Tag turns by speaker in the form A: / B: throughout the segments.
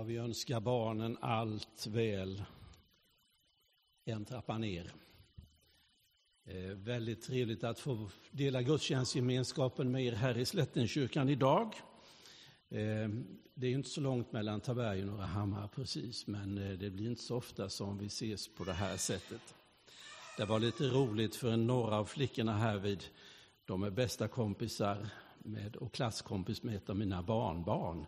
A: Ja, vi önskar barnen allt väl. En trappa ner. Eh, väldigt trevligt att få dela gudstjänstgemenskapen med er här i Slättenkyrkan idag. Eh, det är inte så långt mellan Taberg och Norrahammar precis, men eh, det blir inte så ofta som vi ses på det här sättet. Det var lite roligt för några av flickorna här vid, de är bästa kompisar med, och klasskompis med ett av mina barnbarn.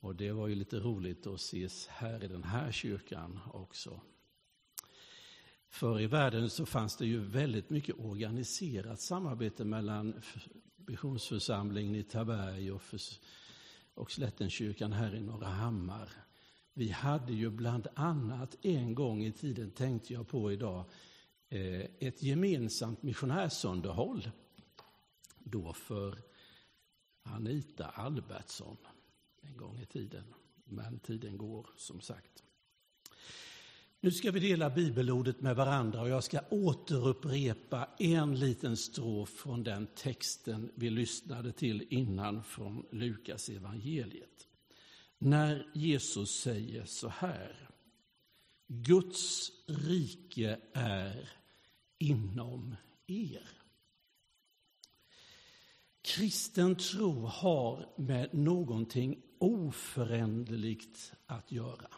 A: Och det var ju lite roligt att ses här i den här kyrkan också. Förr i världen så fanns det ju väldigt mycket organiserat samarbete mellan missionsförsamlingen i Taberg och, för, och Slättenkyrkan här i Norra Hammar. Vi hade ju bland annat en gång i tiden, tänkte jag på idag, eh, ett gemensamt missionärsunderhåll. Då för Anita Albertsson en gång i tiden. Men tiden går som sagt. Nu ska vi dela bibelordet med varandra och jag ska återupprepa en liten strof från den texten vi lyssnade till innan från Lukas evangeliet. När Jesus säger så här. Guds rike är inom er. Kristen tro har med någonting oföränderligt att göra.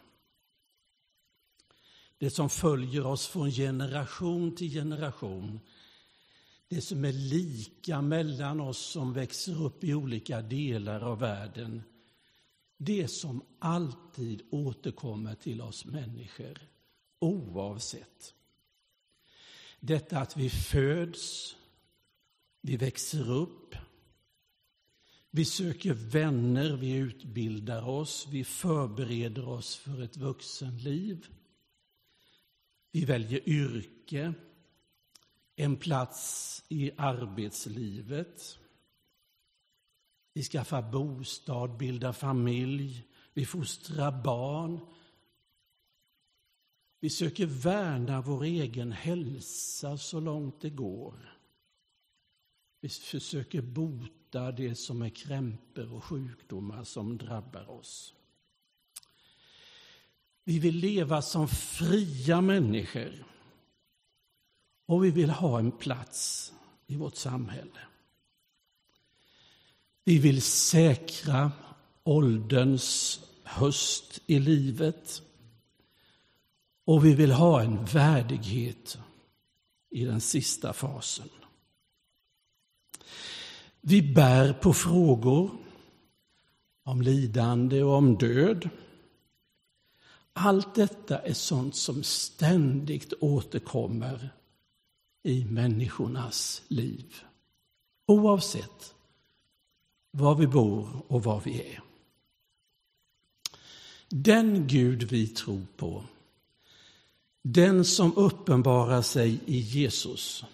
A: Det som följer oss från generation till generation. Det som är lika mellan oss som växer upp i olika delar av världen. Det som alltid återkommer till oss människor, oavsett. Detta att vi föds, vi växer upp, vi söker vänner, vi utbildar oss, vi förbereder oss för ett vuxenliv. Vi väljer yrke, en plats i arbetslivet. Vi skaffar bostad, bildar familj, vi fostrar barn. Vi söker värna vår egen hälsa så långt det går. Vi försöker bota det som är krämpor och sjukdomar som drabbar oss. Vi vill leva som fria människor och vi vill ha en plats i vårt samhälle. Vi vill säkra ålderns höst i livet och vi vill ha en värdighet i den sista fasen. Vi bär på frågor om lidande och om död. Allt detta är sånt som ständigt återkommer i människornas liv. Oavsett var vi bor och var vi är. Den Gud vi tror på, den som uppenbarar sig i Jesus,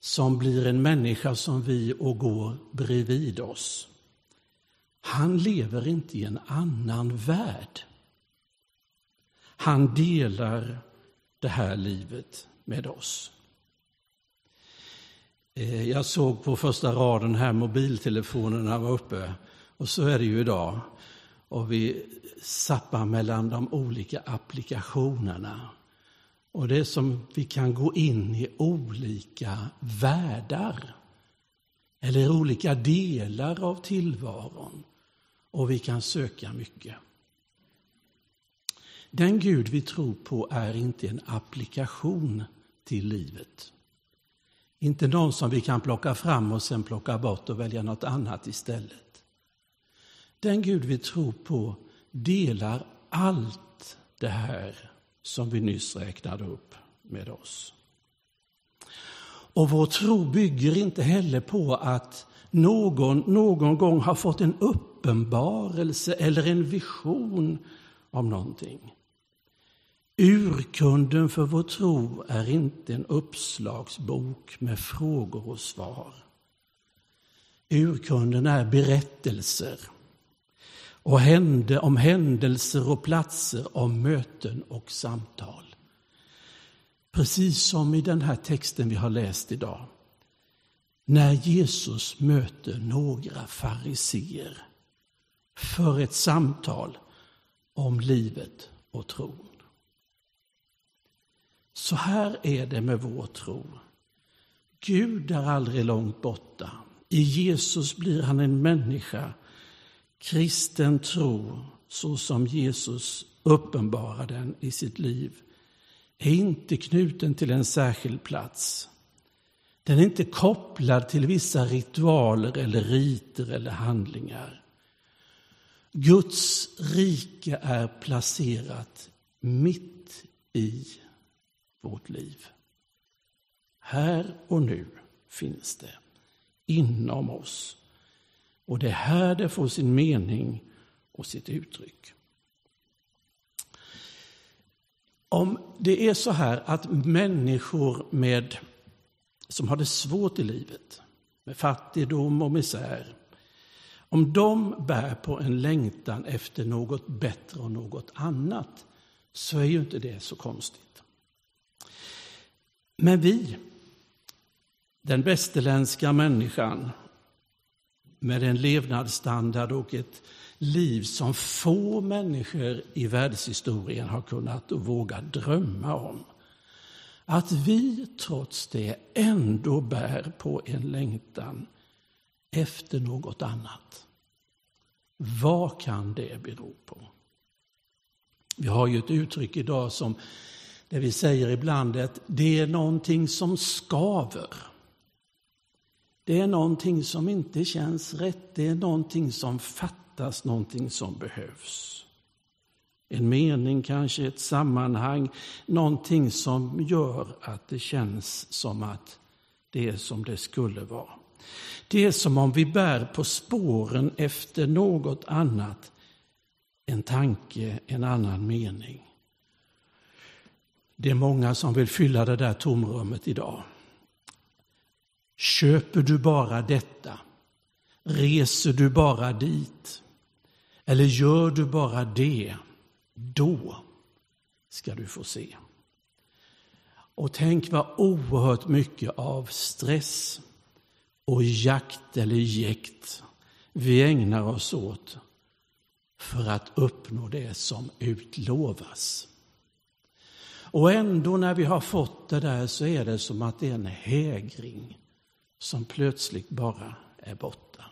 A: som blir en människa som vi och går bredvid oss. Han lever inte i en annan värld. Han delar det här livet med oss. Eh, jag såg på första raden här mobiltelefonerna var uppe och så är det ju idag. Och vi sappar mellan de olika applikationerna. Och det är som vi kan gå in i olika världar eller olika delar av tillvaron och vi kan söka mycket. Den Gud vi tror på är inte en applikation till livet. Inte någon som vi kan plocka fram och sen plocka bort och välja något annat istället. Den Gud vi tror på delar allt det här som vi nyss räknade upp med oss. Och vår tro bygger inte heller på att någon någon gång har fått en uppenbarelse eller en vision om någonting. Urkunden för vår tro är inte en uppslagsbok med frågor och svar. Urkunden är berättelser och hände, om händelser och platser, om möten och samtal. Precis som i den här texten vi har läst idag. När Jesus möter några fariseer för ett samtal om livet och tron. Så här är det med vår tro. Gud är aldrig långt borta. I Jesus blir han en människa. Kristen tro, så som Jesus uppenbarar den i sitt liv, är inte knuten till en särskild plats. Den är inte kopplad till vissa ritualer eller riter eller handlingar. Guds rike är placerat mitt i vårt liv. Här och nu finns det inom oss. Och det är här det får sin mening och sitt uttryck. Om det är så här att människor med, som har det svårt i livet, med fattigdom och misär, om de bär på en längtan efter något bättre och något annat, så är ju inte det så konstigt. Men vi, den västerländska människan, med en levnadsstandard och ett liv som få människor i världshistorien har kunnat och vågat drömma om. Att vi trots det ändå bär på en längtan efter något annat. Vad kan det bero på? Vi har ju ett uttryck idag som där vi säger ibland att det är någonting som skaver. Det är någonting som inte känns rätt, det är någonting som fattas, någonting som behövs. En mening, kanske ett sammanhang, någonting som gör att det känns som att det är som det skulle vara. Det är som om vi bär på spåren efter något annat, en tanke, en annan mening. Det är många som vill fylla det där tomrummet idag. Köper du bara detta? Reser du bara dit? Eller gör du bara det? Då ska du få se. Och tänk vad oerhört mycket av stress och jakt eller jäkt vi ägnar oss åt för att uppnå det som utlovas. Och ändå när vi har fått det där så är det som att det är en hägring som plötsligt bara är borta.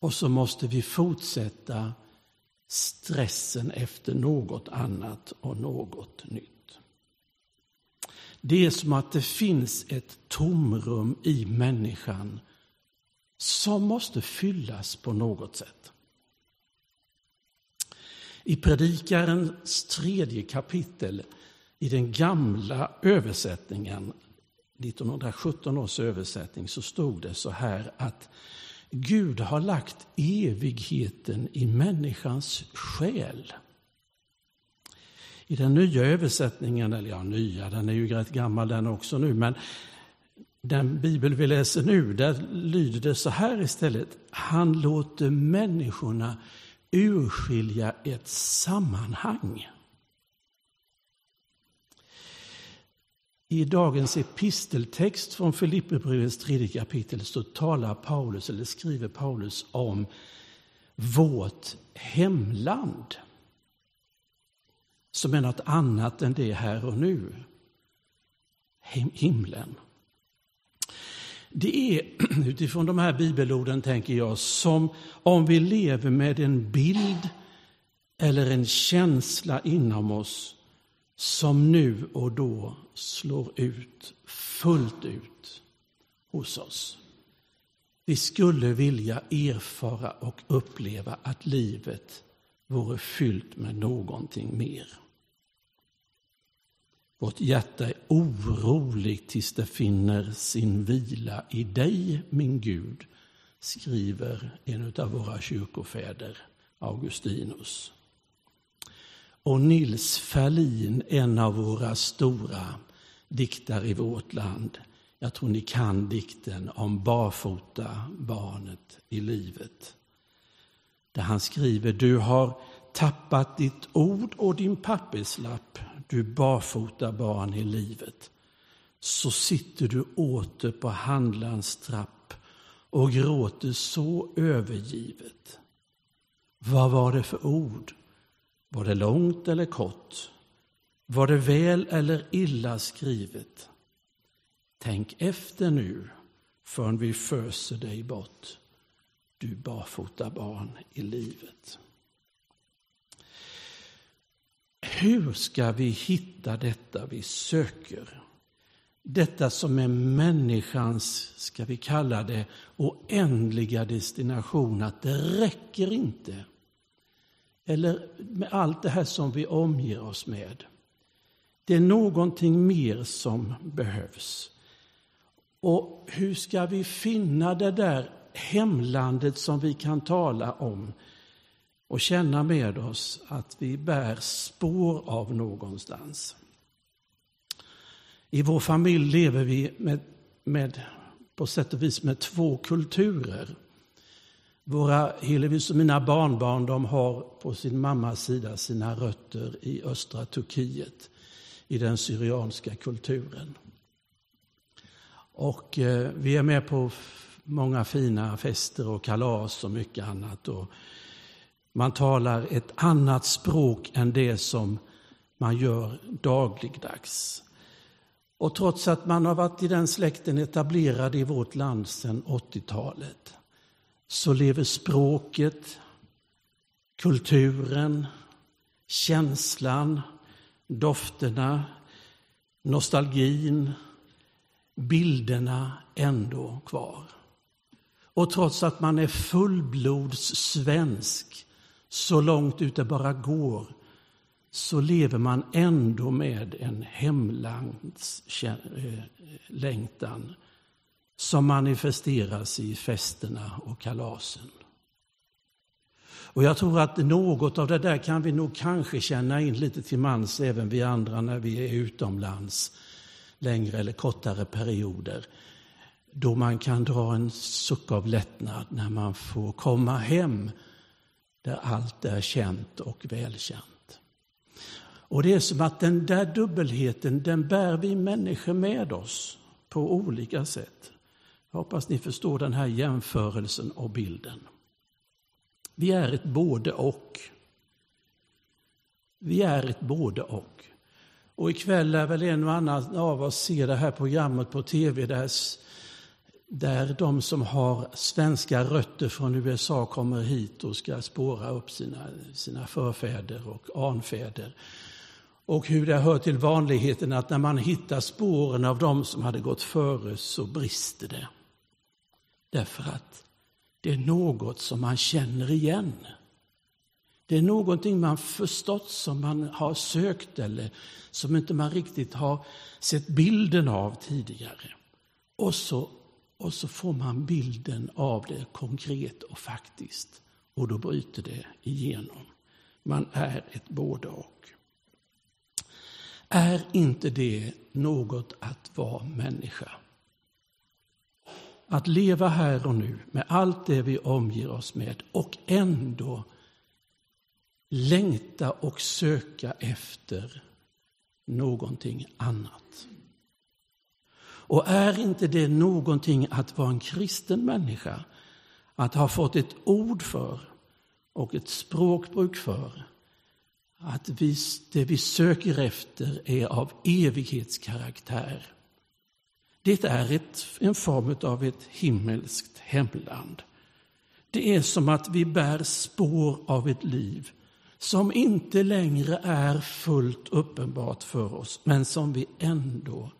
A: Och så måste vi fortsätta stressen efter något annat och något nytt. Det är som att det finns ett tomrum i människan som måste fyllas på något sätt. I Predikarens tredje kapitel i den gamla översättningen, 1917 års översättning, så stod det så här att Gud har lagt evigheten i människans själ. I den nya översättningen, eller ja, nya, den är ju rätt gammal den också nu, men den bibel vi läser nu, där lyder det så här istället. Han låter människorna urskilja ett sammanhang. I dagens episteltext från Filipperbrevets tredje kapitel så talar Paulus, eller skriver Paulus om vårt hemland som är något annat än det här och nu. Himlen. Det är utifrån de här bibelorden, tänker jag, som om vi lever med en bild eller en känsla inom oss som nu och då slår ut fullt ut hos oss. Vi skulle vilja erfara och uppleva att livet vore fyllt med någonting mer. Vårt hjärta är oroligt tills det finner sin vila i dig, min Gud, skriver en av våra kyrkofäder, Augustinus. Och Nils Ferlin, en av våra stora diktare i vårt land, jag tror ni kan dikten om barfota barnet i livet. Där han skriver, du har tappat ditt ord och din papperslapp, du barfota barn i livet. Så sitter du åter på handlarns trapp och gråter så övergivet. Vad var det för ord var det långt eller kort? Var det väl eller illa skrivet? Tänk efter nu förrän vi föser dig bort, du barfota barn i livet. Hur ska vi hitta detta vi söker? Detta som är människans, ska vi kalla det, oändliga destination, att det räcker inte. Eller med allt det här som vi omger oss med. Det är någonting mer som behövs. Och hur ska vi finna det där hemlandet som vi kan tala om och känna med oss att vi bär spår av någonstans? I vår familj lever vi med, med, på sätt och vis med två kulturer. Våra, Hillevis och mina barnbarn de har på sin mammas sida sina rötter i östra Turkiet, i den syrianska kulturen. Och eh, vi är med på många fina fester och kalas och mycket annat. Och man talar ett annat språk än det som man gör dagligdags. Och trots att man har varit i den släkten etablerad i vårt land sedan 80-talet så lever språket, kulturen, känslan, dofterna, nostalgin, bilderna ändå kvar. Och trots att man är fullblods svensk så långt ut det bara går så lever man ändå med en hemlandslängtan eh, som manifesteras i festerna och kalasen. Och jag tror att något av det där kan vi nog kanske känna in lite till mans även vi andra när vi är utomlands längre eller kortare perioder. Då man kan dra en suck av lättnad när man får komma hem där allt är känt och välkänt. Och det är som att den där dubbelheten, den bär vi människor med oss på olika sätt. Hoppas ni förstår den här jämförelsen och bilden. Vi är ett både och. Vi är ett både och. Och ikväll är väl en och annan av oss se det här programmet på tv där, där de som har svenska rötter från USA kommer hit och ska spåra upp sina, sina förfäder och anfäder. Och hur det hör till vanligheten att när man hittar spåren av dem som hade gått före så brister det. Därför att det är något som man känner igen. Det är någonting man förstått som man har sökt eller som inte man riktigt har sett bilden av tidigare. Och så, och så får man bilden av det konkret och faktiskt. Och då bryter det igenom. Man är ett både och. Är inte det något att vara människa? Att leva här och nu med allt det vi omger oss med och ändå längta och söka efter någonting annat. Och är inte det någonting att vara en kristen människa? Att ha fått ett ord för och ett språkbruk för att vi, det vi söker efter är av evighetskaraktär. Det är ett, en form av ett himmelskt hemland. Det är som att vi bär spår av ett liv som inte längre är fullt uppenbart för oss, men som vi ändå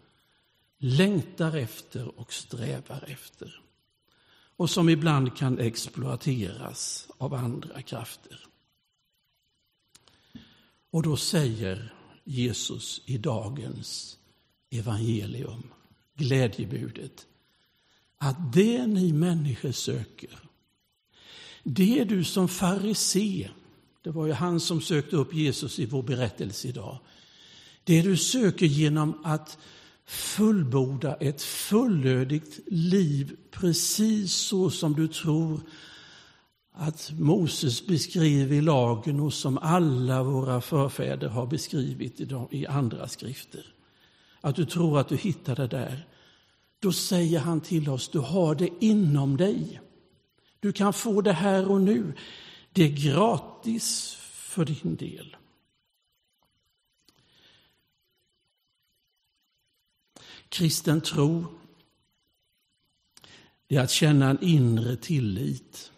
A: längtar efter och strävar efter. Och som ibland kan exploateras av andra krafter. Och då säger Jesus i dagens evangelium, glädjebudet, att det ni människor söker, det är du som farisé det var ju han som sökte upp Jesus i vår berättelse idag. Det du söker genom att fullborda ett fullödigt liv precis så som du tror att Moses beskriver i lagen och som alla våra förfäder har beskrivit i andra skrifter. Att du tror att du hittar det där. Då säger han till oss, du har det inom dig. Du kan få det här och nu. Det är gratis för din del. Kristen tro det är att känna en inre tillit.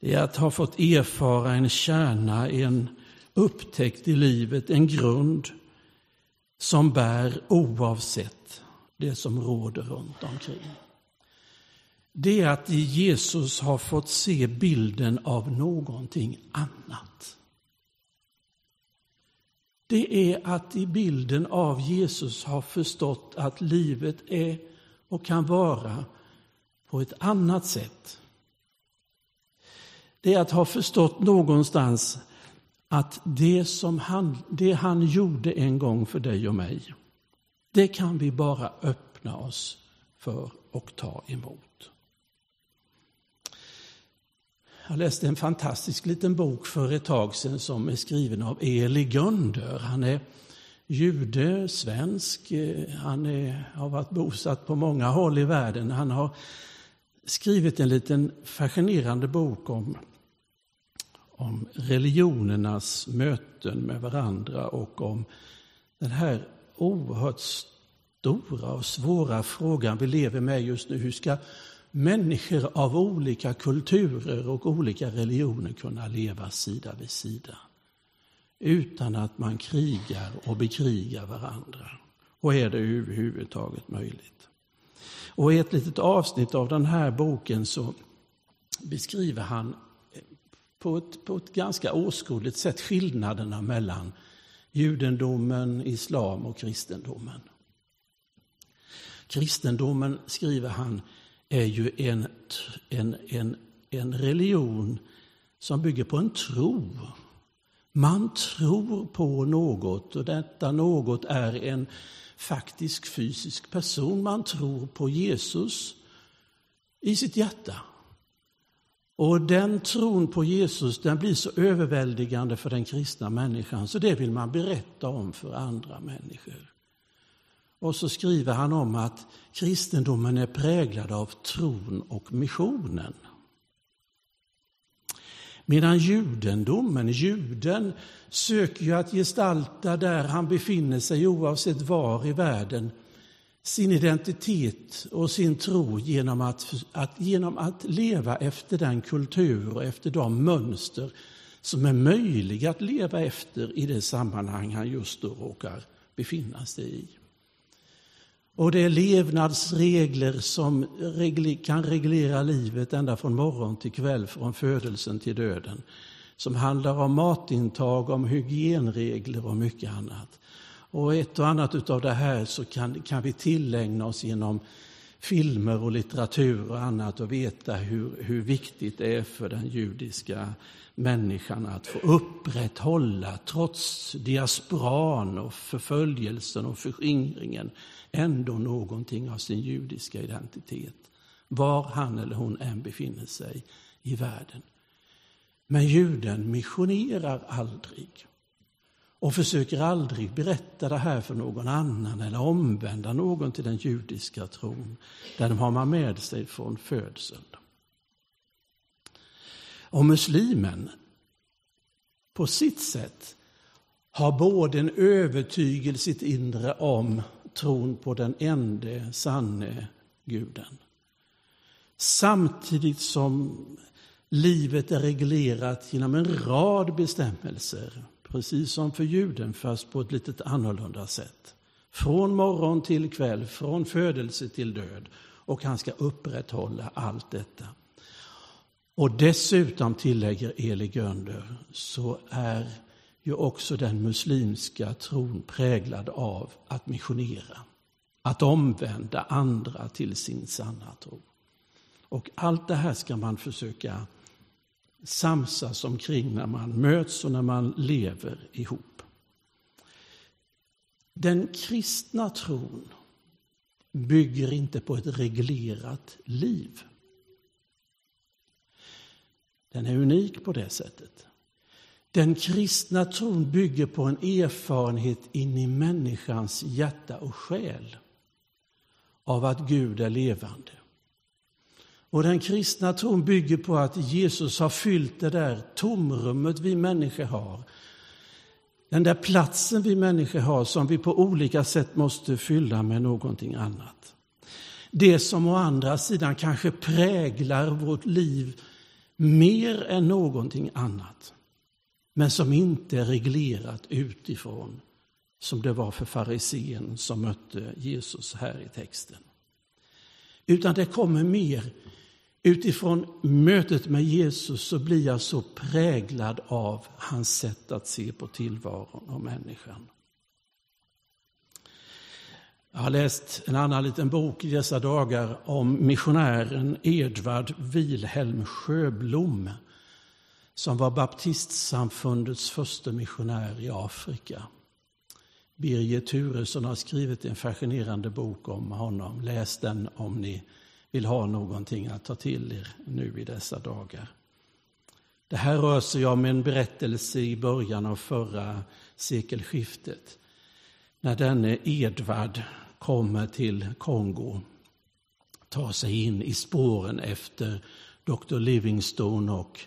A: Det är att ha fått erfara en kärna, en upptäckt i livet, en grund som bär oavsett det som råder runt omkring. Det är att i Jesus ha fått se bilden av någonting annat. Det är att i bilden av Jesus ha förstått att livet är och kan vara på ett annat sätt. Det är att ha förstått någonstans att det som han, det han gjorde en gång för dig och mig, det kan vi bara öppna oss för och ta emot. Jag läste en fantastisk liten bok för ett tag sedan som är skriven av Eli Gunder. Han är jude, svensk, eh, han är, har varit bosatt på många håll i världen. Han har skrivit en liten fascinerande bok om, om religionernas möten med varandra och om den här oerhört stora och svåra frågan vi lever med just nu. Hur ska människor av olika kulturer och olika religioner kunna leva sida vid sida? Utan att man krigar och bekrigar varandra. Och är det överhuvudtaget möjligt? Och i ett litet avsnitt av den här boken så beskriver han på ett, på ett ganska åskådligt sätt skillnaderna mellan judendomen, islam och kristendomen. Kristendomen, skriver han, är ju en, en, en, en religion som bygger på en tro. Man tror på något och detta något är en faktisk fysisk person. Man tror på Jesus i sitt hjärta. Och den tron på Jesus den blir så överväldigande för den kristna människan så det vill man berätta om för andra människor. Och så skriver han om att kristendomen är präglad av tron och missionen. Medan judendomen, juden, söker ju att gestalta där han befinner sig oavsett var i världen sin identitet och sin tro genom att, att, genom att leva efter den kultur och efter de mönster som är möjliga att leva efter i det sammanhang han just då råkar befinna sig i. Och det är levnadsregler som kan reglera livet ända från morgon till kväll, från födelsen till döden. Som handlar om matintag, om hygienregler och mycket annat. Och ett och annat av det här så kan, kan vi tillägna oss genom filmer och litteratur och annat och veta hur, hur viktigt det är för den judiska människan att få upprätthålla, trots diasporan och förföljelsen och förskingringen, ändå någonting av sin judiska identitet. Var han eller hon än befinner sig i världen. Men juden missionerar aldrig och försöker aldrig berätta det här för någon annan eller omvända någon till den judiska tron. Den har man med sig från födseln. Och muslimen på sitt sätt har både en övertygelse i sitt inre om tron på den ende sanne guden. Samtidigt som livet är reglerat genom en rad bestämmelser, precis som för juden, fast på ett lite annorlunda sätt. Från morgon till kväll, från födelse till död. Och han ska upprätthålla allt detta. Och dessutom, tillägger Eli Gönder, så är ju också den muslimska tron präglad av att missionera. Att omvända andra till sin sanna tro. Och allt det här ska man försöka samsas omkring när man möts och när man lever ihop. Den kristna tron bygger inte på ett reglerat liv. Den är unik på det sättet. Den kristna tron bygger på en erfarenhet in i människans hjärta och själ av att Gud är levande. Och den kristna tron bygger på att Jesus har fyllt det där tomrummet vi människor har. Den där platsen vi människor har som vi på olika sätt måste fylla med någonting annat. Det som å andra sidan kanske präglar vårt liv mer än någonting annat. Men som inte är reglerat utifrån som det var för farisén som mötte Jesus här i texten. Utan det kommer mer utifrån mötet med Jesus så blir jag så präglad av hans sätt att se på tillvaron och människan. Jag har läst en annan liten bok i dessa dagar om missionären Edvard Wilhelm Sjöblom som var baptistsamfundets första missionär i Afrika. Birger Turesson har skrivit en fascinerande bok om honom. Läs den om ni vill ha någonting att ta till er nu i dessa dagar. Det här rör sig om en berättelse i början av förra sekelskiftet. När denne Edvard kommer till Kongo, tar sig in i spåren efter Dr. Livingstone och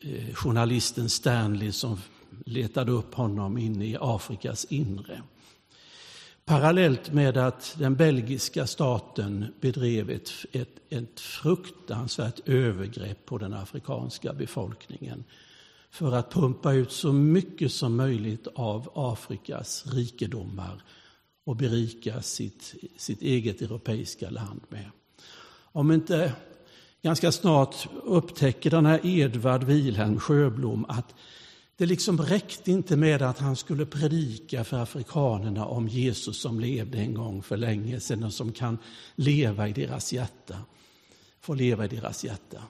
A: eh, journalisten Stanley som letade upp honom inne i Afrikas inre. Parallellt med att den belgiska staten bedrev ett, ett, ett fruktansvärt övergrepp på den afrikanska befolkningen för att pumpa ut så mycket som möjligt av Afrikas rikedomar och berika sitt, sitt eget europeiska land med. Om inte ganska snart upptäcker den här Edvard Wilhelm Sjöblom att det liksom räckte inte med att han skulle predika för afrikanerna om Jesus som levde en gång för länge sedan och som kan leva i deras hjärta. Få leva i deras hjärta.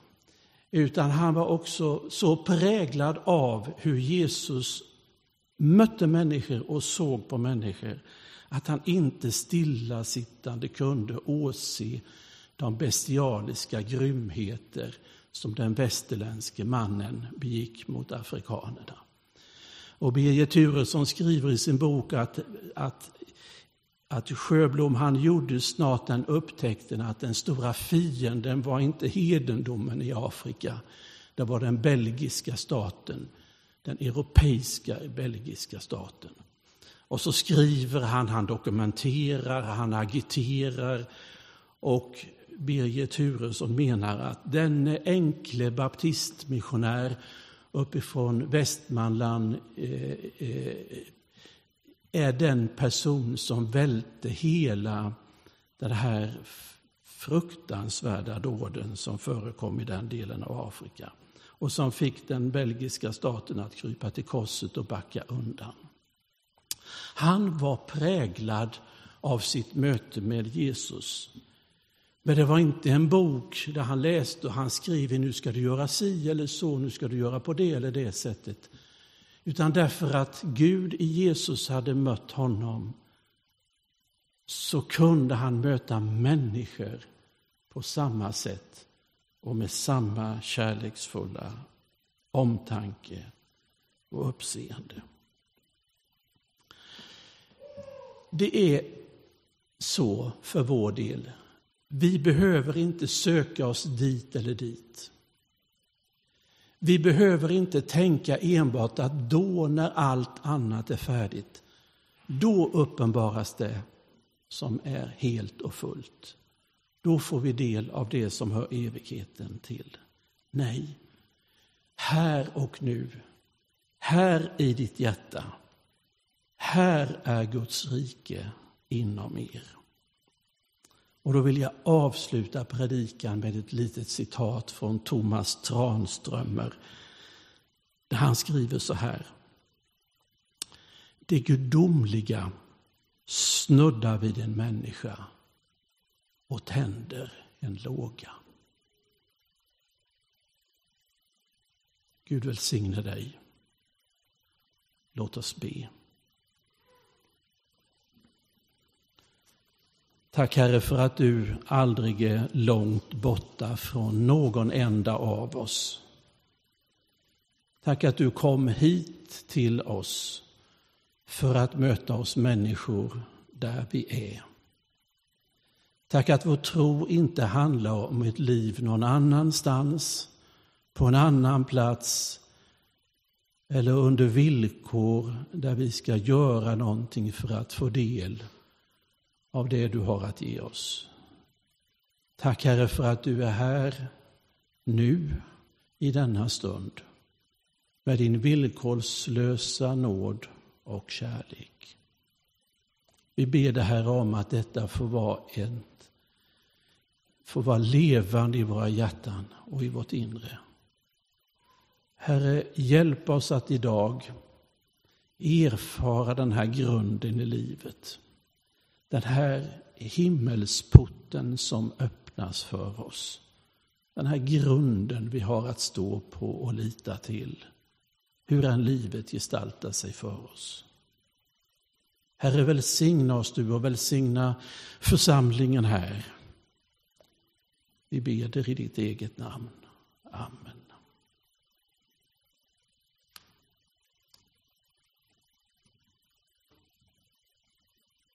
A: Utan han var också så präglad av hur Jesus mötte människor och såg på människor att han inte stillasittande kunde åse de bestialiska grymheter som den västerländske mannen begick mot afrikanerna. Och Birger Turesson skriver i sin bok att, att, att Sjöblom han gjorde snart den upptäckten att den stora fienden var inte hedendomen i Afrika. Det var den belgiska staten, den europeiska belgiska staten. Och så skriver han, han dokumenterar, han agiterar och Birger Turesson menar att denne enkle baptistmissionär uppifrån Västmanland eh, eh, är den person som välte hela den här fruktansvärda dåden som förekom i den delen av Afrika och som fick den belgiska staten att krypa till korset och backa undan. Han var präglad av sitt möte med Jesus. Men det var inte en bok där han läste och han skriver nu ska du göra si eller så, nu ska du göra på det eller det sättet. Utan därför att Gud i Jesus hade mött honom så kunde han möta människor på samma sätt och med samma kärleksfulla omtanke och uppseende. Det är så för vår del vi behöver inte söka oss dit eller dit. Vi behöver inte tänka enbart att då när allt annat är färdigt, då uppenbaras det som är helt och fullt. Då får vi del av det som hör evigheten till. Nej, här och nu, här i ditt hjärta, här är Guds rike inom er. Och då vill jag avsluta predikan med ett litet citat från Thomas Tranströmer. Där han skriver så här. Det gudomliga snuddar vid en människa och tänder en låga. Gud välsigne dig. Låt oss be. Tack Herre för att du aldrig är långt borta från någon enda av oss. Tack att du kom hit till oss för att möta oss människor där vi är. Tack att vår tro inte handlar om ett liv någon annanstans, på en annan plats eller under villkor där vi ska göra någonting för att få del av det du har att ge oss. Tack Herre för att du är här nu i denna stund med din villkorslösa nåd och kärlek. Vi ber dig Herre om att detta får vara, en, får vara levande i våra hjärtan och i vårt inre. Herre, hjälp oss att idag erfara den här grunden i livet. Den här himmelsporten som öppnas för oss. Den här grunden vi har att stå på och lita till. Hur än livet gestaltar sig för oss. Herre, välsigna oss du och välsigna församlingen här. Vi ber dig i ditt eget namn. Amen.